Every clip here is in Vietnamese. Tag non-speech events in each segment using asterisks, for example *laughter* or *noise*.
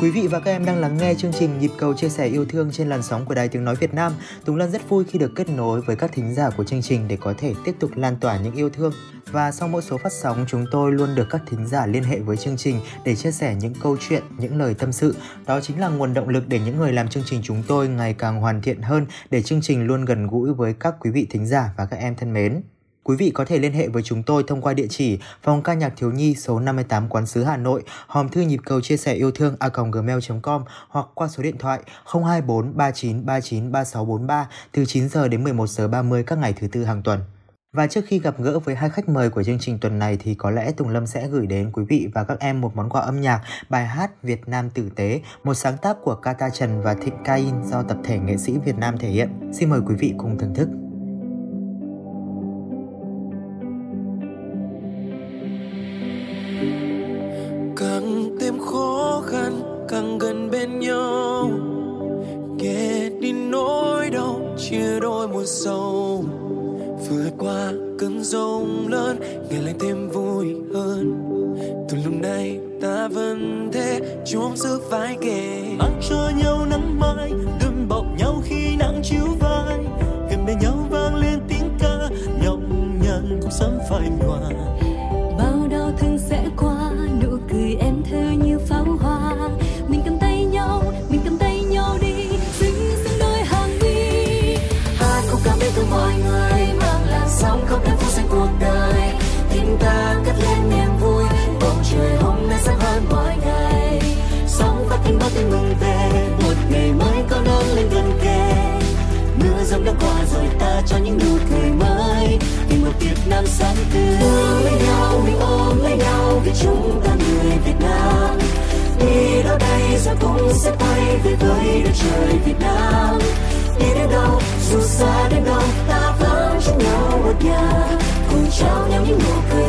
Quý vị và các em đang lắng nghe chương trình Nhịp cầu chia sẻ yêu thương trên làn sóng của Đài Tiếng Nói Việt Nam. Tùng Lân rất vui khi được kết nối với các thính giả của chương trình để có thể tiếp tục lan tỏa những yêu thương. Và sau mỗi số phát sóng, chúng tôi luôn được các thính giả liên hệ với chương trình để chia sẻ những câu chuyện, những lời tâm sự. Đó chính là nguồn động lực để những người làm chương trình chúng tôi ngày càng hoàn thiện hơn để chương trình luôn gần gũi với các quý vị thính giả và các em thân mến. Quý vị có thể liên hệ với chúng tôi thông qua địa chỉ phòng ca nhạc thiếu nhi số 58 Quán sứ Hà Nội, hòm thư nhịp cầu chia sẻ yêu thương a gmail.com hoặc qua số điện thoại 024 39 39 3643 từ 9 giờ đến 11 giờ 30 các ngày thứ tư hàng tuần. Và trước khi gặp gỡ với hai khách mời của chương trình tuần này thì có lẽ Tùng Lâm sẽ gửi đến quý vị và các em một món quà âm nhạc, bài hát Việt Nam tử tế, một sáng tác của Kata Trần và Thịnh Cain do tập thể nghệ sĩ Việt Nam thể hiện. Xin mời quý vị cùng thưởng thức. Chia đôi sâu, vượt qua cơn rông lớn, ngày lại thêm vui hơn. Từ lúc này ta vẫn thế chung giữ vai kề. Mang cho nhau nắng mai, đùm bọc nhau khi nắng chiếu vai. Gần bên nhau vang lên tiếng ca nhọc nhằn cũng sớm phai nhòa. Xin mừng về. Một ngày mới có nắng lên gần kề. Mưa giông đã qua rồi, ta cho những nụ cười mới. Vì một Việt Nam sáng tươi. Ôm lấy nhau, mình ôm lấy nhau, vì chúng ta người Việt Nam. Đi đâu đây rồi cũng sẽ quay về với đất trời Việt Nam. Đi đến đâu, dù xa đến đâu, ta vẫn chung nhau một nhà cùng trao nhau những nụ cười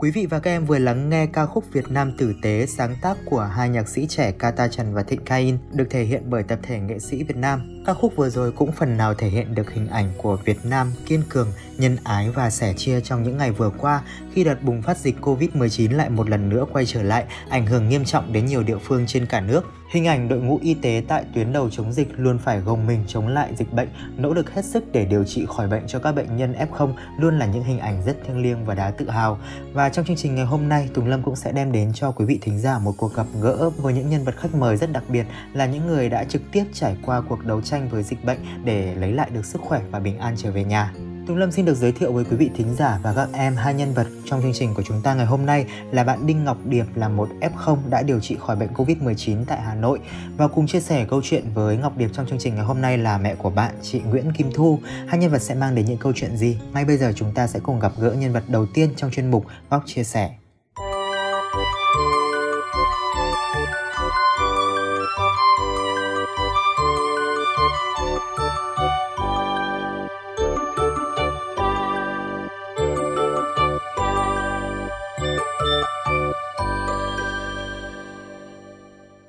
Quý vị và các em vừa lắng nghe ca khúc Việt Nam tử tế sáng tác của hai nhạc sĩ trẻ Kata Trần và Thịnh Kain được thể hiện bởi tập thể nghệ sĩ Việt Nam. Ca khúc vừa rồi cũng phần nào thể hiện được hình ảnh của Việt Nam kiên cường, nhân ái và sẻ chia trong những ngày vừa qua khi đợt bùng phát dịch Covid-19 lại một lần nữa quay trở lại, ảnh hưởng nghiêm trọng đến nhiều địa phương trên cả nước. Hình ảnh đội ngũ y tế tại tuyến đầu chống dịch luôn phải gồng mình chống lại dịch bệnh, nỗ lực hết sức để điều trị khỏi bệnh cho các bệnh nhân F0 luôn là những hình ảnh rất thiêng liêng và đáng tự hào. Và trong chương trình ngày hôm nay, Tùng Lâm cũng sẽ đem đến cho quý vị thính giả một cuộc gặp gỡ với những nhân vật khách mời rất đặc biệt là những người đã trực tiếp trải qua cuộc đấu tranh với dịch bệnh để lấy lại được sức khỏe và bình an trở về nhà. Tùng Lâm xin được giới thiệu với quý vị thính giả và các em hai nhân vật trong chương trình của chúng ta ngày hôm nay là bạn Đinh Ngọc Điệp là một F0 đã điều trị khỏi bệnh Covid-19 tại Hà Nội và cùng chia sẻ câu chuyện với Ngọc Điệp trong chương trình ngày hôm nay là mẹ của bạn, chị Nguyễn Kim Thu. Hai nhân vật sẽ mang đến những câu chuyện gì? Ngay bây giờ chúng ta sẽ cùng gặp gỡ nhân vật đầu tiên trong chuyên mục Góc chia sẻ.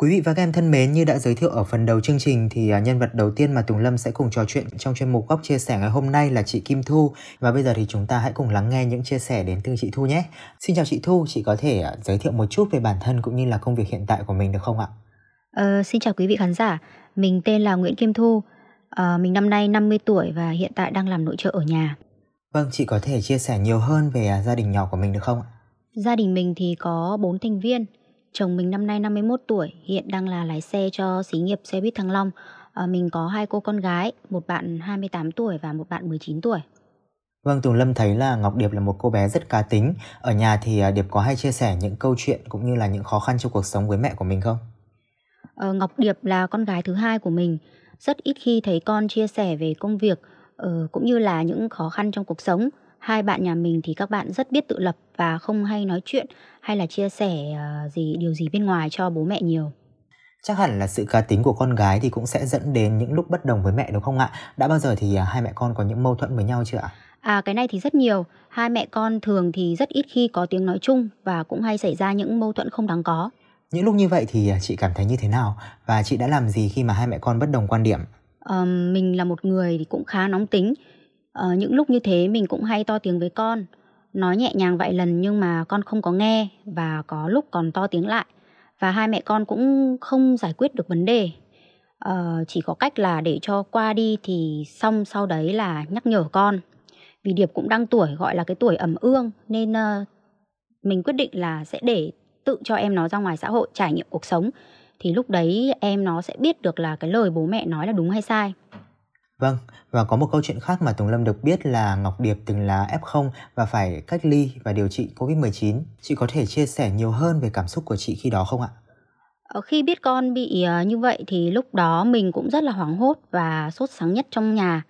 Quý vị và các em thân mến, như đã giới thiệu ở phần đầu chương trình thì à, nhân vật đầu tiên mà Tùng Lâm sẽ cùng trò chuyện trong chuyên mục góc chia sẻ ngày hôm nay là chị Kim Thu và bây giờ thì chúng ta hãy cùng lắng nghe những chia sẻ đến từ chị Thu nhé. Xin chào chị Thu, chị có thể à, giới thiệu một chút về bản thân cũng như là công việc hiện tại của mình được không ạ? Ờ, xin chào quý vị khán giả, mình tên là Nguyễn Kim Thu, ờ, mình năm nay 50 tuổi và hiện tại đang làm nội trợ ở nhà. Vâng, chị có thể chia sẻ nhiều hơn về à, gia đình nhỏ của mình được không ạ? Gia đình mình thì có 4 thành viên, chồng mình năm nay 51 tuổi, hiện đang là lái xe cho xí nghiệp xe buýt Thăng Long. Ờ, mình có hai cô con gái, một bạn 28 tuổi và một bạn 19 tuổi. Vâng, Tùng Lâm thấy là Ngọc Điệp là một cô bé rất cá tính. Ở nhà thì à, Điệp có hay chia sẻ những câu chuyện cũng như là những khó khăn trong cuộc sống với mẹ của mình không? Ờ, Ngọc Điệp là con gái thứ hai của mình, rất ít khi thấy con chia sẻ về công việc ờ, cũng như là những khó khăn trong cuộc sống. Hai bạn nhà mình thì các bạn rất biết tự lập và không hay nói chuyện hay là chia sẻ ờ, gì điều gì bên ngoài cho bố mẹ nhiều. Chắc hẳn là sự cá tính của con gái thì cũng sẽ dẫn đến những lúc bất đồng với mẹ đúng không ạ? Đã bao giờ thì à, hai mẹ con có những mâu thuẫn với nhau chưa ạ? À cái này thì rất nhiều, hai mẹ con thường thì rất ít khi có tiếng nói chung và cũng hay xảy ra những mâu thuẫn không đáng có. Những lúc như vậy thì à, chị cảm thấy như thế nào và chị đã làm gì khi mà hai mẹ con bất đồng quan điểm? Uh, mình là một người thì cũng khá nóng tính. Ờ, những lúc như thế mình cũng hay to tiếng với con, nói nhẹ nhàng vài lần nhưng mà con không có nghe và có lúc còn to tiếng lại và hai mẹ con cũng không giải quyết được vấn đề. Ờ, chỉ có cách là để cho qua đi thì xong sau đấy là nhắc nhở con. Vì Điệp cũng đang tuổi gọi là cái tuổi ẩm ương nên uh, mình quyết định là sẽ để tự cho em nó ra ngoài xã hội trải nghiệm cuộc sống thì lúc đấy em nó sẽ biết được là cái lời bố mẹ nói là đúng hay sai. Vâng, và có một câu chuyện khác mà Tùng Lâm được biết là Ngọc Điệp từng là F0 và phải cách ly và điều trị Covid-19. Chị có thể chia sẻ nhiều hơn về cảm xúc của chị khi đó không ạ? Ờ, khi biết con bị ờ, như vậy thì lúc đó mình cũng rất là hoảng hốt và sốt sáng nhất trong nhà.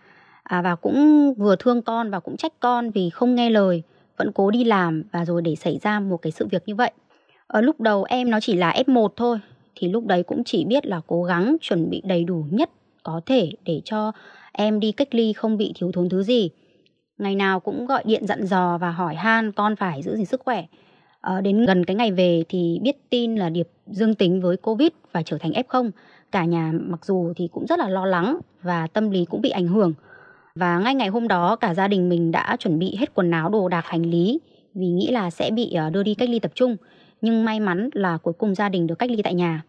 À, và cũng vừa thương con và cũng trách con vì không nghe lời, vẫn cố đi làm và rồi để xảy ra một cái sự việc như vậy. Ở lúc đầu em nó chỉ là F1 thôi thì lúc đấy cũng chỉ biết là cố gắng chuẩn bị đầy đủ nhất có thể để cho em đi cách ly không bị thiếu thốn thứ gì. Ngày nào cũng gọi điện dặn dò và hỏi han con phải giữ gìn sức khỏe. À, đến gần cái ngày về thì biết tin là Điệp dương tính với Covid và trở thành F0. Cả nhà mặc dù thì cũng rất là lo lắng và tâm lý cũng bị ảnh hưởng. Và ngay ngày hôm đó cả gia đình mình đã chuẩn bị hết quần áo đồ đạc hành lý vì nghĩ là sẽ bị ờ, đưa đi cách ly tập trung nhưng may mắn là cuối cùng gia đình được cách ly tại nhà.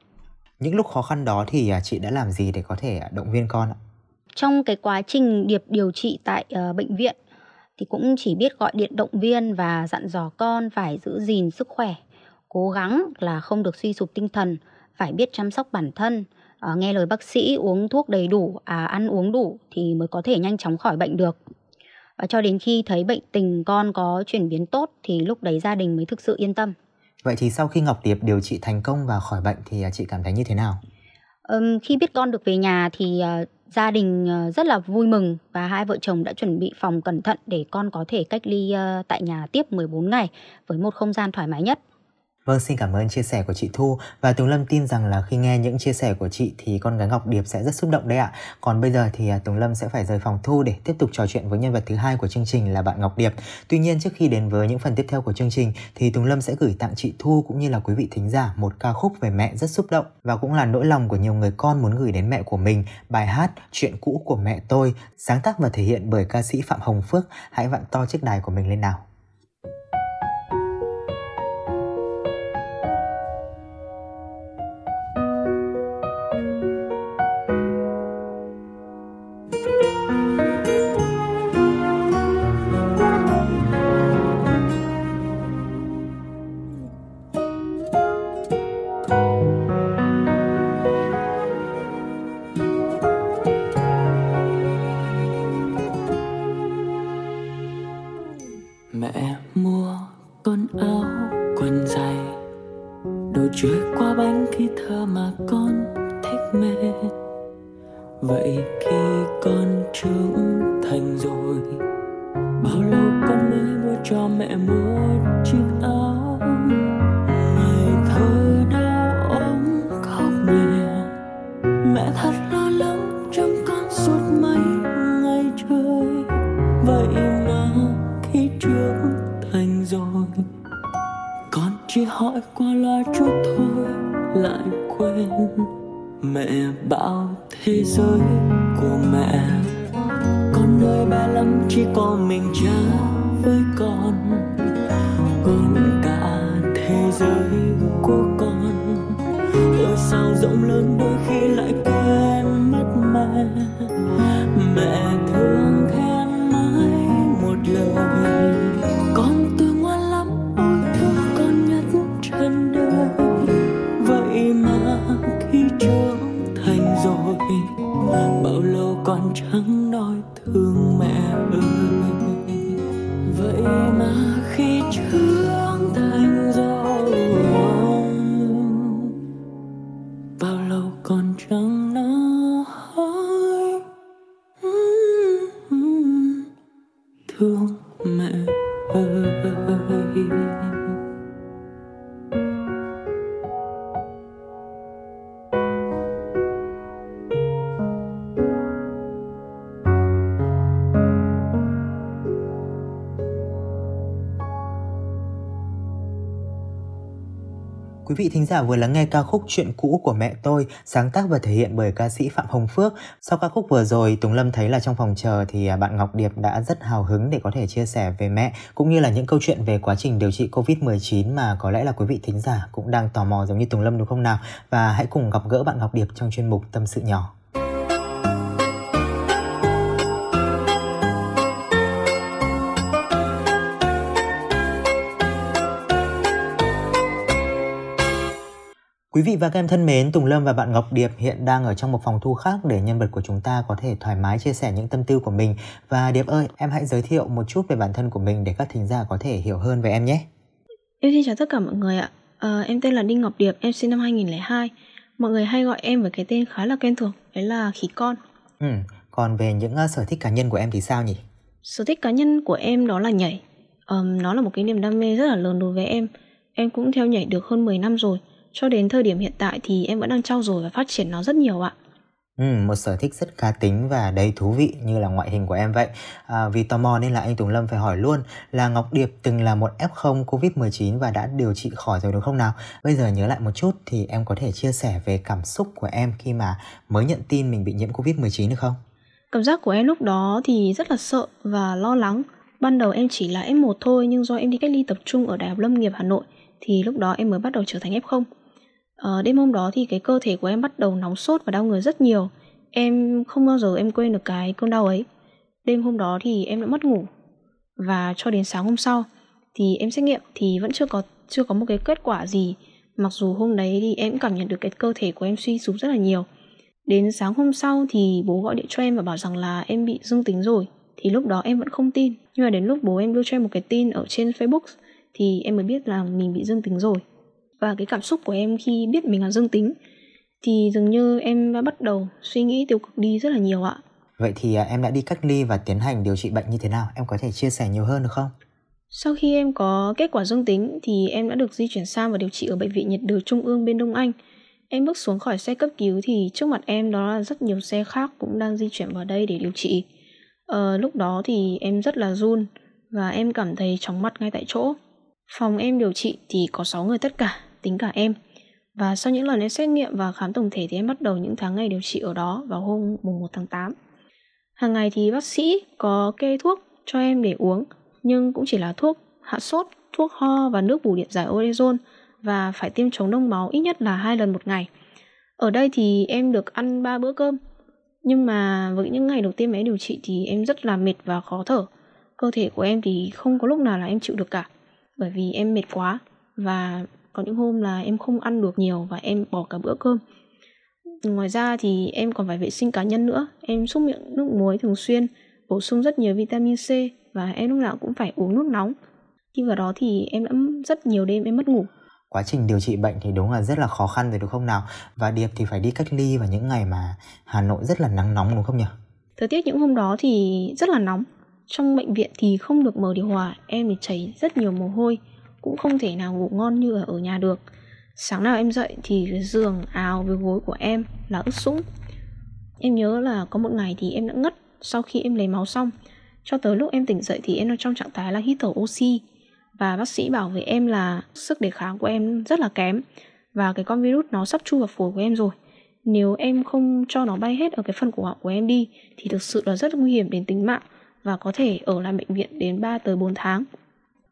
Những lúc khó khăn đó thì à, chị đã làm gì để có thể à, động viên con ạ? Trong cái quá trình Điệp điều trị tại uh, bệnh viện thì cũng chỉ biết gọi điện động viên và dặn dò con phải giữ gìn sức khỏe, cố gắng là không được suy sụp tinh thần, phải biết chăm sóc bản thân, uh, nghe lời bác sĩ uống thuốc đầy đủ, à, ăn uống đủ thì mới có thể nhanh chóng khỏi bệnh được. Và cho đến khi thấy bệnh tình con có chuyển biến tốt thì lúc đấy gia đình mới thực sự yên tâm. Vậy thì sau khi Ngọc Điệp điều trị thành công và khỏi bệnh thì à, chị cảm thấy như thế nào? Um, khi biết con được về nhà thì uh, gia đình uh, rất là vui mừng và hai vợ chồng đã chuẩn bị phòng cẩn thận để con có thể cách ly uh, tại nhà tiếp 14 ngày với một không gian thoải mái nhất. Vâng, xin cảm ơn chia sẻ của chị Thu và Tùng Lâm tin rằng là khi nghe những chia sẻ của chị thì con gái Ngọc Điệp sẽ rất xúc động đấy ạ. Còn bây giờ thì à, Tùng Lâm sẽ phải rời phòng thu để tiếp tục trò chuyện với nhân vật thứ hai của chương trình là bạn Ngọc Điệp. Tuy nhiên trước khi đến với những phần tiếp theo của chương trình thì Tùng Lâm sẽ gửi tặng chị Thu cũng như là quý vị thính giả một ca khúc về mẹ rất xúc động và cũng là nỗi lòng của nhiều người con muốn gửi đến mẹ của mình bài hát Chuyện cũ của mẹ tôi sáng tác và thể hiện bởi ca sĩ Phạm Hồng Phước. Hãy vặn to chiếc đài của mình lên nào. mẹ mua chiếc áo. Ngày thơ đau ốm khóc nhẹ mẹ thật lo lắng trong con suốt mấy ngày trời. Vậy mà khi trưởng thành rồi, con chỉ hỏi qua loa chút thôi, lại quên mẹ bảo thế giới của mẹ. Con nơi ba lắm chỉ có mình cha. mẹ thương khen mãi một lời. Con tôi ngoan lắm, ôi thương con nhất trên đời. Vậy mà khi trưởng thành rồi, bao lâu còn chẳng Quý vị thính giả vừa lắng nghe ca khúc Chuyện cũ của mẹ tôi, sáng tác và thể hiện bởi ca sĩ Phạm Hồng Phước. Sau ca khúc vừa rồi, Tùng Lâm thấy là trong phòng chờ thì à, bạn Ngọc Điệp đã rất hào hứng để có thể chia sẻ về mẹ cũng như là những câu chuyện về quá trình điều trị Covid-19 mà có lẽ là quý vị thính giả cũng đang tò mò giống như Tùng Lâm đúng không nào? Và hãy cùng gặp gỡ bạn Ngọc Điệp trong chuyên mục Tâm sự nhỏ. Quý vị và các em thân mến, Tùng Lâm và bạn Ngọc Điệp hiện đang ở trong một phòng thu khác để nhân vật của chúng ta có thể thoải mái chia sẻ những tâm tư của mình. Và Điệp ơi, em hãy giới thiệu một chút về bản thân của mình để các thính giả có thể hiểu hơn về em nhé. Em xin chào tất cả mọi người ạ. À, em tên là Đinh Ngọc Điệp, em sinh năm 2002. Mọi người hay gọi em với cái tên khá là quen thuộc, đấy là Khí Con. Ừ, còn về những uh, sở thích cá nhân của em thì sao nhỉ? Sở thích cá nhân của em đó là nhảy. Um, nó là một cái niềm đam mê rất là lớn đối với em. Em cũng theo nhảy được hơn 10 năm rồi cho đến thời điểm hiện tại thì em vẫn đang trau dồi và phát triển nó rất nhiều ạ. Ừ, một sở thích rất cá tính và đầy thú vị như là ngoại hình của em vậy. À, vì tò mò nên là anh Tùng Lâm phải hỏi luôn là Ngọc Điệp từng là một F0 Covid-19 và đã điều trị khỏi rồi đúng không nào? Bây giờ nhớ lại một chút thì em có thể chia sẻ về cảm xúc của em khi mà mới nhận tin mình bị nhiễm Covid-19 được không? Cảm giác của em lúc đó thì rất là sợ và lo lắng. Ban đầu em chỉ là F1 thôi nhưng do em đi cách ly tập trung ở Đại học Lâm nghiệp Hà Nội thì lúc đó em mới bắt đầu trở thành F0 à, đêm hôm đó thì cái cơ thể của em bắt đầu nóng sốt và đau người rất nhiều. Em không bao giờ em quên được cái cơn đau ấy. Đêm hôm đó thì em đã mất ngủ và cho đến sáng hôm sau thì em xét nghiệm thì vẫn chưa có chưa có một cái kết quả gì. Mặc dù hôm đấy thì em cảm nhận được cái cơ thể của em suy sụp rất là nhiều. Đến sáng hôm sau thì bố gọi điện cho em và bảo rằng là em bị dương tính rồi. Thì lúc đó em vẫn không tin. Nhưng mà đến lúc bố em đưa cho em một cái tin ở trên Facebook thì em mới biết là mình bị dương tính rồi và cái cảm xúc của em khi biết mình là dương tính thì dường như em đã bắt đầu suy nghĩ tiêu cực đi rất là nhiều ạ. Vậy thì à, em đã đi cách ly và tiến hành điều trị bệnh như thế nào? Em có thể chia sẻ nhiều hơn được không? Sau khi em có kết quả dương tính thì em đã được di chuyển sang và điều trị ở bệnh viện nhiệt đới Trung ương bên Đông Anh. Em bước xuống khỏi xe cấp cứu thì trước mặt em đó là rất nhiều xe khác cũng đang di chuyển vào đây để điều trị. Ờ, lúc đó thì em rất là run và em cảm thấy chóng mặt ngay tại chỗ. Phòng em điều trị thì có 6 người tất cả, tính cả em. Và sau những lần em xét nghiệm và khám tổng thể thì em bắt đầu những tháng ngày điều trị ở đó vào hôm mùng 1 tháng 8. Hàng ngày thì bác sĩ có kê thuốc cho em để uống, nhưng cũng chỉ là thuốc hạ sốt, thuốc ho và nước bù điện giải orezon và phải tiêm chống đông máu ít nhất là hai lần một ngày. Ở đây thì em được ăn 3 bữa cơm, nhưng mà với những ngày đầu tiên mà em điều trị thì em rất là mệt và khó thở. Cơ thể của em thì không có lúc nào là em chịu được cả, bởi vì em mệt quá và có những hôm là em không ăn được nhiều và em bỏ cả bữa cơm. Ngoài ra thì em còn phải vệ sinh cá nhân nữa. Em xúc miệng nước muối thường xuyên bổ sung rất nhiều vitamin C và em lúc nào cũng phải uống nước nóng. Khi vào đó thì em đã rất nhiều đêm em mất ngủ. Quá trình điều trị bệnh thì đúng là rất là khó khăn rồi đúng không nào? Và điệp thì phải đi cách ly vào những ngày mà hà nội rất là nắng nóng đúng không nhỉ? Thời tiết những hôm đó thì rất là nóng. Trong bệnh viện thì không được mở điều hòa em thì chảy rất nhiều mồ hôi cũng không thể nào ngủ ngon như ở nhà được. Sáng nào em dậy thì cái giường, áo với gối của em là ướt sũng. Em nhớ là có một ngày thì em đã ngất sau khi em lấy máu xong. Cho tới lúc em tỉnh dậy thì em đang trong trạng thái là hít thở oxy. Và bác sĩ bảo với em là sức đề kháng của em rất là kém và cái con virus nó sắp chui vào phổi của em rồi. Nếu em không cho nó bay hết ở cái phần cổ họng của em đi thì thực sự là rất nguy hiểm đến tính mạng và có thể ở lại bệnh viện đến 3 tới 4 tháng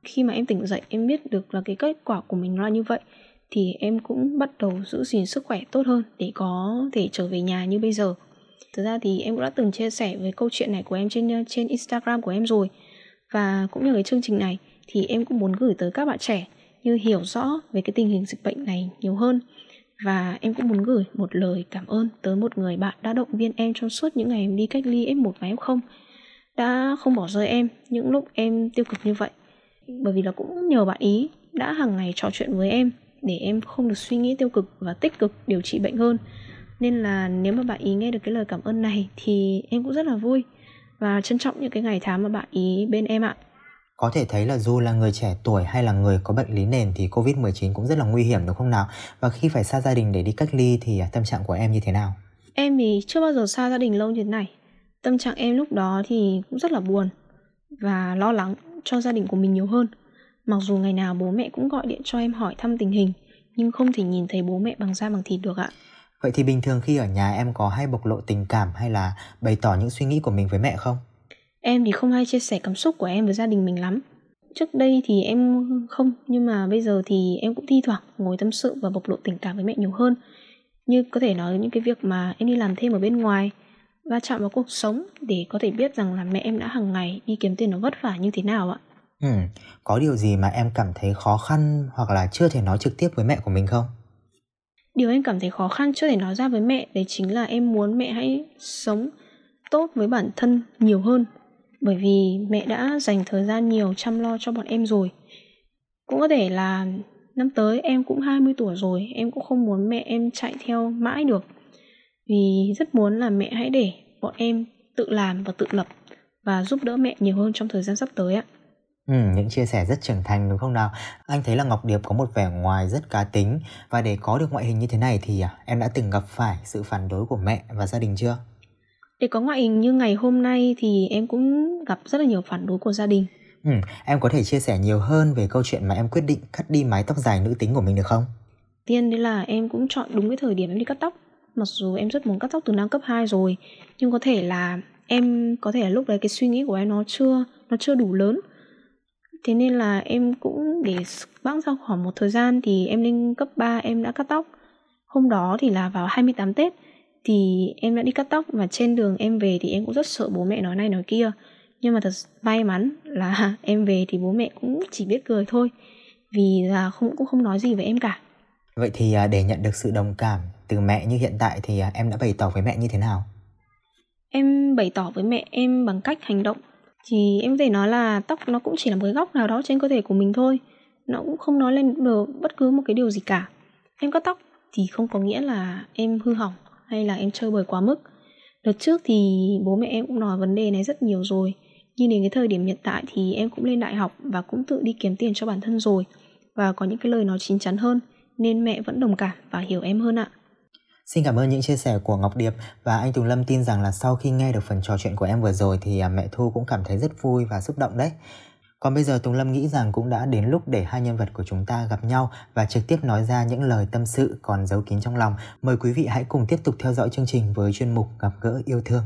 khi mà em tỉnh dậy, em biết được là cái kết quả của mình là như vậy, thì em cũng bắt đầu giữ gìn sức khỏe tốt hơn để có thể trở về nhà như bây giờ. Thực ra thì em cũng đã từng chia sẻ về câu chuyện này của em trên uh, trên instagram của em rồi. Và cũng như cái chương trình này thì em cũng muốn gửi tới các bạn trẻ như hiểu rõ về cái tình hình dịch bệnh này nhiều hơn. Và em cũng muốn gửi một lời cảm ơn tới một người bạn đã động viên em trong suốt những ngày em đi cách ly F1 và F0 đã không bỏ rơi em những lúc em tiêu cực như vậy bởi vì là cũng nhờ bạn ý đã hàng ngày trò chuyện với em để em không được suy nghĩ tiêu cực và tích cực điều trị bệnh hơn nên là nếu mà bạn ý nghe được cái lời cảm ơn này thì em cũng rất là vui và trân trọng những cái ngày tháng mà bạn ý bên em ạ có thể thấy là dù là người trẻ tuổi hay là người có bệnh lý nền thì Covid-19 cũng rất là nguy hiểm đúng không nào? Và khi phải xa gia đình để đi cách ly thì à, tâm trạng của em như thế nào? Em thì chưa bao giờ xa gia đình lâu như thế này. Tâm trạng em lúc đó thì cũng rất là buồn và lo lắng cho gia đình của mình nhiều hơn. Mặc dù ngày nào bố mẹ cũng gọi điện cho em hỏi thăm tình hình, nhưng không thể nhìn thấy bố mẹ bằng da bằng thịt được ạ. Vậy thì bình thường khi ở nhà em có hay bộc lộ tình cảm hay là bày tỏ những suy nghĩ của mình với mẹ không? Em thì không hay chia sẻ cảm xúc của em với gia đình mình lắm. Trước đây thì em không, nhưng mà bây giờ thì em cũng thi thoảng ngồi tâm sự và bộc lộ tình cảm với mẹ nhiều hơn. Như có thể nói những cái việc mà em đi làm thêm ở bên ngoài, va chạm vào cuộc sống để có thể biết rằng là mẹ em đã hàng ngày đi kiếm tiền nó vất vả như thế nào ạ. Ừ, có điều gì mà em cảm thấy khó khăn hoặc là chưa thể nói trực tiếp với mẹ của mình không? Điều em cảm thấy khó khăn chưa thể nói ra với mẹ đấy chính là em muốn mẹ hãy sống tốt với bản thân nhiều hơn bởi vì mẹ đã dành thời gian nhiều chăm lo cho bọn em rồi. Cũng có thể là năm tới em cũng 20 tuổi rồi, em cũng không muốn mẹ em chạy theo mãi được. Vì rất muốn là mẹ hãy để bọn em tự làm và tự lập và giúp đỡ mẹ nhiều hơn trong thời gian sắp tới ạ. Ừ, những chia sẻ rất trưởng thành đúng không nào? Anh thấy là Ngọc Điệp có một vẻ ngoài rất cá tính và để có được ngoại hình như thế này thì à, em đã từng gặp phải sự phản đối của mẹ và gia đình chưa? Để có ngoại hình như ngày hôm nay thì em cũng gặp rất là nhiều phản đối của gia đình. Ừ, em có thể chia sẻ nhiều hơn về câu chuyện mà em quyết định cắt đi mái tóc dài nữ tính của mình được không? Tiên đấy là em cũng chọn đúng cái thời điểm em đi cắt tóc. Mặc dù em rất muốn cắt tóc từ năm cấp 2 rồi, nhưng có thể là em có thể là lúc đấy cái suy nghĩ của em nó chưa nó chưa đủ lớn. Thế nên là em cũng để bẵng ra khoảng một thời gian thì em lên cấp 3 em đã cắt tóc. Hôm đó thì là vào 28 Tết thì em đã đi cắt tóc và trên đường em về thì em cũng rất sợ bố mẹ nói này nói kia. Nhưng mà thật may mắn là *laughs* em về thì bố mẹ cũng chỉ biết cười thôi vì là không cũng không nói gì với em cả. Vậy thì à, để nhận được sự đồng cảm từ mẹ như hiện tại thì à, em đã bày tỏ với mẹ như thế nào? Em bày tỏ với mẹ em bằng cách hành động. Thì em có thể nói là tóc nó cũng chỉ là một cái góc nào đó trên cơ thể của mình thôi. Nó cũng không nói lên được bất cứ một cái điều gì cả. Em cắt tóc thì không có nghĩa là em hư hỏng hay là em chơi bời quá mức. Đợt trước thì bố mẹ em cũng nói vấn đề này rất nhiều rồi. Nhưng đến cái thời điểm hiện tại thì em cũng lên đại học và cũng tự đi kiếm tiền cho bản thân rồi. Và có những cái lời nói chín chắn hơn, nên mẹ vẫn đồng cảm và hiểu em hơn ạ. Xin cảm ơn những chia sẻ của Ngọc Điệp và anh Tùng Lâm tin rằng là sau khi nghe được phần trò chuyện của em vừa rồi thì à, mẹ Thu cũng cảm thấy rất vui và xúc động đấy. Còn bây giờ Tùng Lâm nghĩ rằng cũng đã đến lúc để hai nhân vật của chúng ta gặp nhau và trực tiếp nói ra những lời tâm sự còn giấu kín trong lòng. Mời quý vị hãy cùng tiếp tục theo dõi chương trình với chuyên mục Gặp gỡ yêu thương.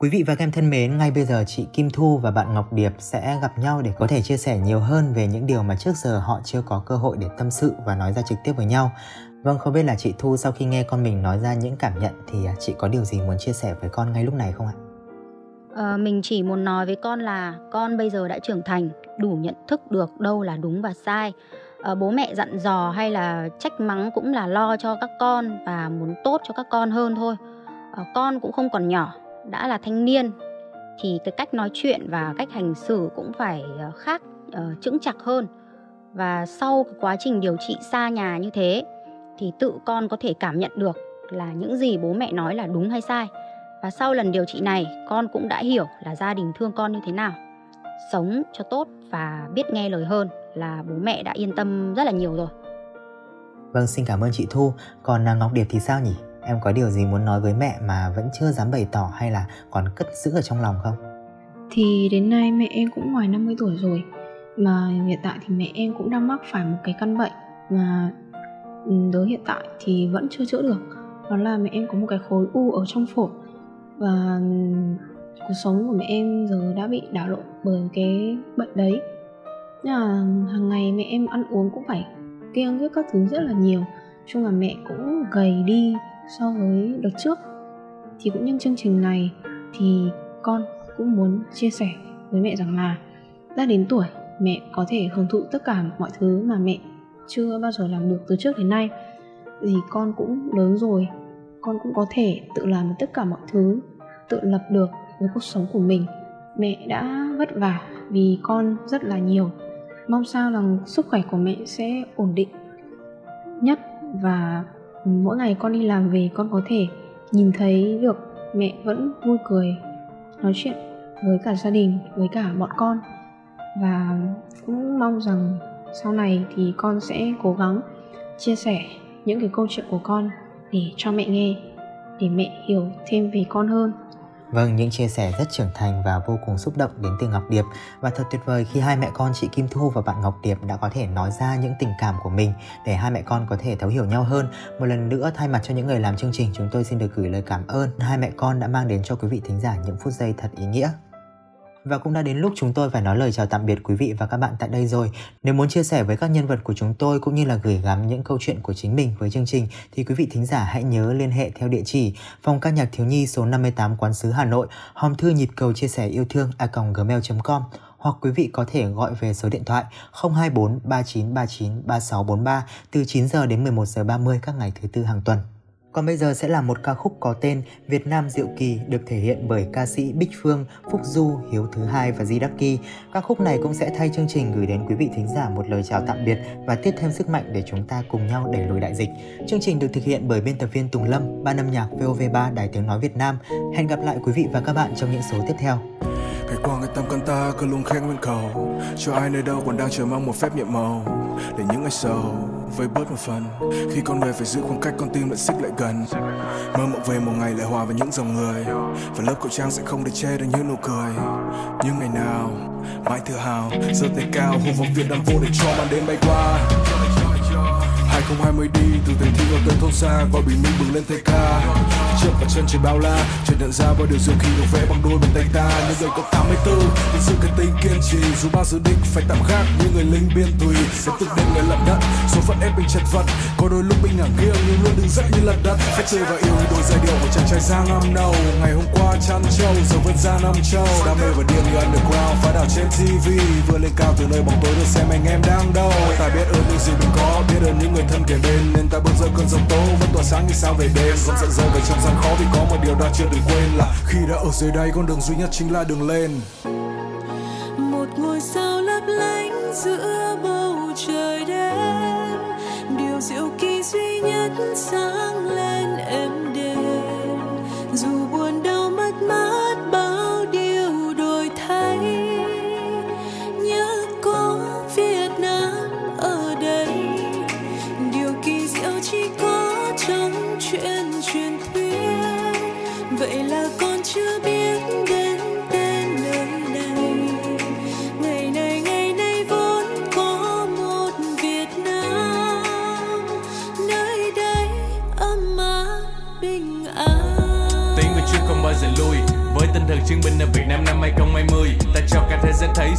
Quý vị và các em thân mến, ngay bây giờ chị Kim Thu và bạn Ngọc Điệp sẽ gặp nhau để có thể chia sẻ nhiều hơn về những điều mà trước giờ họ chưa có cơ hội để tâm sự và nói ra trực tiếp với nhau. Vâng, không biết là chị Thu sau khi nghe con mình nói ra những cảm nhận thì à, chị có điều gì muốn chia sẻ với con ngay lúc này không ạ? À, mình chỉ muốn nói với con là con bây giờ đã trưởng thành, đủ nhận thức được đâu là đúng và sai. À, bố mẹ dặn dò hay là trách mắng cũng là lo cho các con và muốn tốt cho các con hơn thôi. À, con cũng không còn nhỏ đã là thanh niên thì cái cách nói chuyện và cách hành xử cũng phải ờ, khác uh, chững chặt hơn. Và sau quá trình điều trị xa nhà như thế thì tự con có thể cảm nhận được là những gì bố mẹ nói là đúng hay sai. Và sau lần điều trị này con cũng đã hiểu là gia đình thương con như thế nào. Sống cho tốt và biết nghe lời hơn là bố mẹ đã yên tâm rất là nhiều rồi. Vâng xin cảm ơn chị thu. Còn à, ngọc điệp thì sao nhỉ? Em có điều gì muốn nói với mẹ mà vẫn chưa dám bày tỏ hay là còn cất giữ ở trong lòng không? Thì đến nay mẹ em cũng ngoài 50 tuổi rồi, mà hiện tại thì mẹ em cũng đang mắc phải một cái căn bệnh mà ừ, tới hiện tại thì vẫn chưa chữa được đó là mẹ em có một cái khối u ở trong phổi và ừ, cuộc sống của mẹ em giờ đã bị đảo lộn bởi cái bệnh đấy Nên là hàng ngày mẹ em ăn uống cũng phải kiêng với các thứ rất là nhiều, chung là mẹ cũng gầy đi so với đợt trước. Thì cũng nhân chương trình này thì con cũng muốn chia sẻ với mẹ rằng là đã đến tuổi mẹ có thể hưởng thụ tất cả mọi thứ mà mẹ chưa bao giờ làm được từ trước đến nay. Vì con cũng lớn rồi, con cũng có thể tự làm được tất cả mọi thứ, tự lập được với cuộc sống của mình. Mẹ đã vất vả vì con rất là nhiều. Mong sao rằng sức khỏe của mẹ sẽ ổn định nhất và mỗi ngày con đi làm về con có thể nhìn thấy được mẹ vẫn vui cười, nói chuyện với cả gia đình, với cả bọn con. Và cũng mong rằng sau này thì con sẽ cố gắng chia sẻ những cái câu chuyện của con để cho mẹ nghe, để mẹ hiểu thêm về con hơn. Vâng, những chia sẻ rất trưởng thành và vô cùng xúc động đến từ Ngọc Điệp và thật tuyệt vời khi hai mẹ con chị Kim Thu và bạn Ngọc Điệp đã có thể nói ra những tình cảm của mình để hai mẹ con có thể thấu hiểu nhau hơn. Một lần nữa thay mặt cho những người làm chương trình, chúng tôi xin được gửi lời cảm ơn hai mẹ con đã mang đến cho quý vị thính giả những phút giây thật ý nghĩa. Và cũng đã đến lúc chúng tôi phải nói lời chào tạm biệt quý vị và các bạn tại đây rồi. Nếu muốn chia sẻ với các nhân vật của chúng tôi cũng như là gửi gắm những câu chuyện của chính mình với chương trình thì quý vị thính giả hãy nhớ liên hệ theo địa chỉ phòng ca nhạc thiếu nhi số 58 Quán sứ Hà Nội, hòm thư nhịp cầu chia sẻ yêu thương a gmail.com hoặc quý vị có thể gọi về số điện thoại 024 3939 3643 từ 9 giờ đến 11 giờ 30 các ngày thứ tư hàng tuần. Còn bây giờ sẽ là một ca khúc có tên Việt Nam Diệu Kỳ được thể hiện bởi ca sĩ Bích Phương, Phúc Du, Hiếu Thứ Hai và Di Đắc Kỳ. Ca khúc này cũng sẽ thay chương trình gửi đến quý vị thính giả một lời chào tạm biệt và tiếp thêm sức mạnh để chúng ta cùng nhau đẩy lùi đại dịch. Chương trình được thực hiện bởi biên tập viên Tùng Lâm, ban âm nhạc VOV3 Đài Tiếng Nói Việt Nam. Hẹn gặp lại quý vị và các bạn trong những số tiếp theo. Ngày qua người tâm con ta cứ luôn khen nguyên cầu Cho ai nơi đâu còn đang chờ mong một phép nhiệm màu Để những ngày sầu với bớt một phần. Khi con người phải giữ khoảng cách, con tim lại xích lại gần. Mơ mộng về một ngày lại hòa với những dòng người. Và lớp khẩu trang sẽ không để che được những nụ cười. Nhưng ngày nào, mãi tự hào, giơ tay cao hô vọng Việt Nam vô địch cho màn đêm bay qua. 2020 đi từ thành thị vào tới thôn xa gọi bình minh bừng lên thay ca. Trước và chân trời bao la chợt nhận ra bao điều diệu kỳ được vẽ bằng đôi bàn tay ta. Những người có 84 vì sự cái tính kiên trì. Dù bao dự định phải tạm gác như người lính biên tùy, sẽ tự đêm người lận đất. Số phận ép mình chật vật, có đôi lúc mình ngả nghiêng, nhưng luôn đứng dậy như lật đất. Phép chơi và yêu như đôi giai điệu của chàng trai giang âm nâu. Ngày hôm qua chăn trâu giờ vẫn ra năm châu đam mê và điên như underground phá đảo trên tv vừa lên cao từ nơi bóng tối được xem anh em đang đâu. Ta biết ơn những gì mình có, biết ơn những người thân kề bên nên ta bước ra cơn giông tố. Vẫn tỏa sáng như sao về đêm. Không giận rơi về trong gian khó vì có một điều ta chưa từng quên là khi đã ở dưới đây con đường duy nhất chính là đường lên. Một ngôi sao lấp lánh giữa bầu trời đêm. Điều diệu kỳ duy nhất sáng lên em.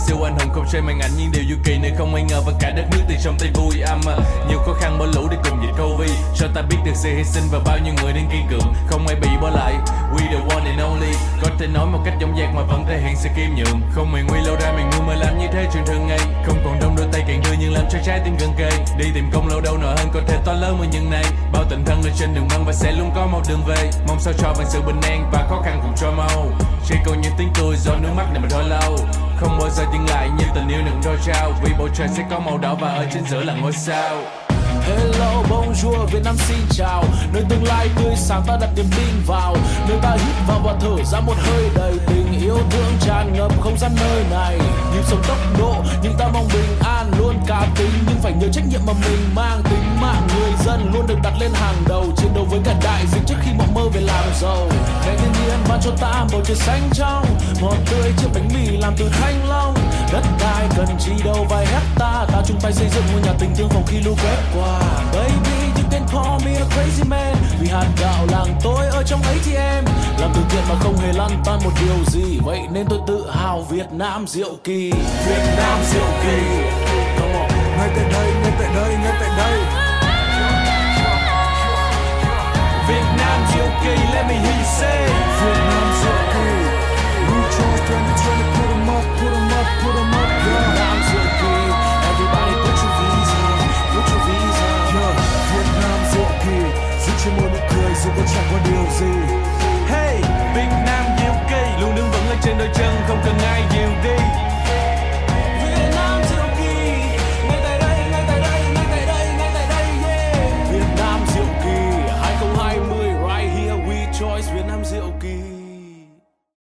Siêu anh hùng không chơi màn ảnh Nhưng điều du kỳ nơi không ai ngờ và cả đất nước từ trong tay vui âm à, Nhiều khó khăn bỏ lũ để cùng dịch Covid. Cho ta biết được sự hy sinh và bao nhiêu người đang kiên cường Không ai bị bỏ lại. We the one and only. Có thể nói một cách giống dạc mà vẫn thể hiện sự kim nhượng. Không mày nguy lâu ra mày ngu mà làm như thế chuyện thường ngày. Không còn đông đôi tay càng đưa nhưng làm cho trái tim gần kề. Đi tìm công lâu đâu nợ hơn có thể to lớn hơn những này Bao tình thân ở trên đường băng và sẽ luôn có một đường về. Mong sao cho bằng sự bình an và khó khăn cùng cho mau. Chỉ còn những tiếng cười do nước mắt này mà thôi lâu. Không bao giờ dừng lại như tình yêu đừng đôi trao. Vì bầu trời sẽ có màu đỏ và ở trên giữa là ngôi sao. Hello, bonjour, Việt Nam xin chào. Nơi tương lai tươi sáng ta đặt niềm tin vào. Nơi ta hít vào và thở ra một hơi đầy tình yêu thương tràn ngập không gian nơi này. Nhịp sống tốc độ, nhưng ta mong bình an Luôn cá tính, nhưng phải nhớ trách nhiệm mà mình mang Tính mạng người dân luôn được đặt lên hàng đầu. Chiến đấu với cả đại dịch trước khi mộng mơ về làm giàu. Ngày thiên nhiên ban cho ta bầu trời xanh trong. Ngọt tươi chiếc bánh mì làm từ thanh long. Đất đai cần chi đâu vài hecta Ta. Chung tay xây dựng ngôi nhà tình thương phòng khi lũ quét qua. Baby you can call me a crazy man. Vì hạt gạo làng tôi ở trong ấy thì em Làm từ thiện mà không hề lăn tan một điều gì. Vậy nên tôi tự hào Việt Nam diệu kỳ. Việt Nam diệu kỳ. Ngay tại đây ngay tại đây ngay tại đây. Việt Nam diệu kỳ, let me hear you say. Việt Nam diệu kỳ. We chose 2020 put up Việt Nam diệu kỳ Everybody put your visa Put your visa Yeah, Việt Nam diệu kỳ giữ trên môi nụ cười dù có chẳng có điều gì Hey, Việt Nam diệu kỳ Luôn đứng vững ở trên đôi chân Không cần ai dìu đi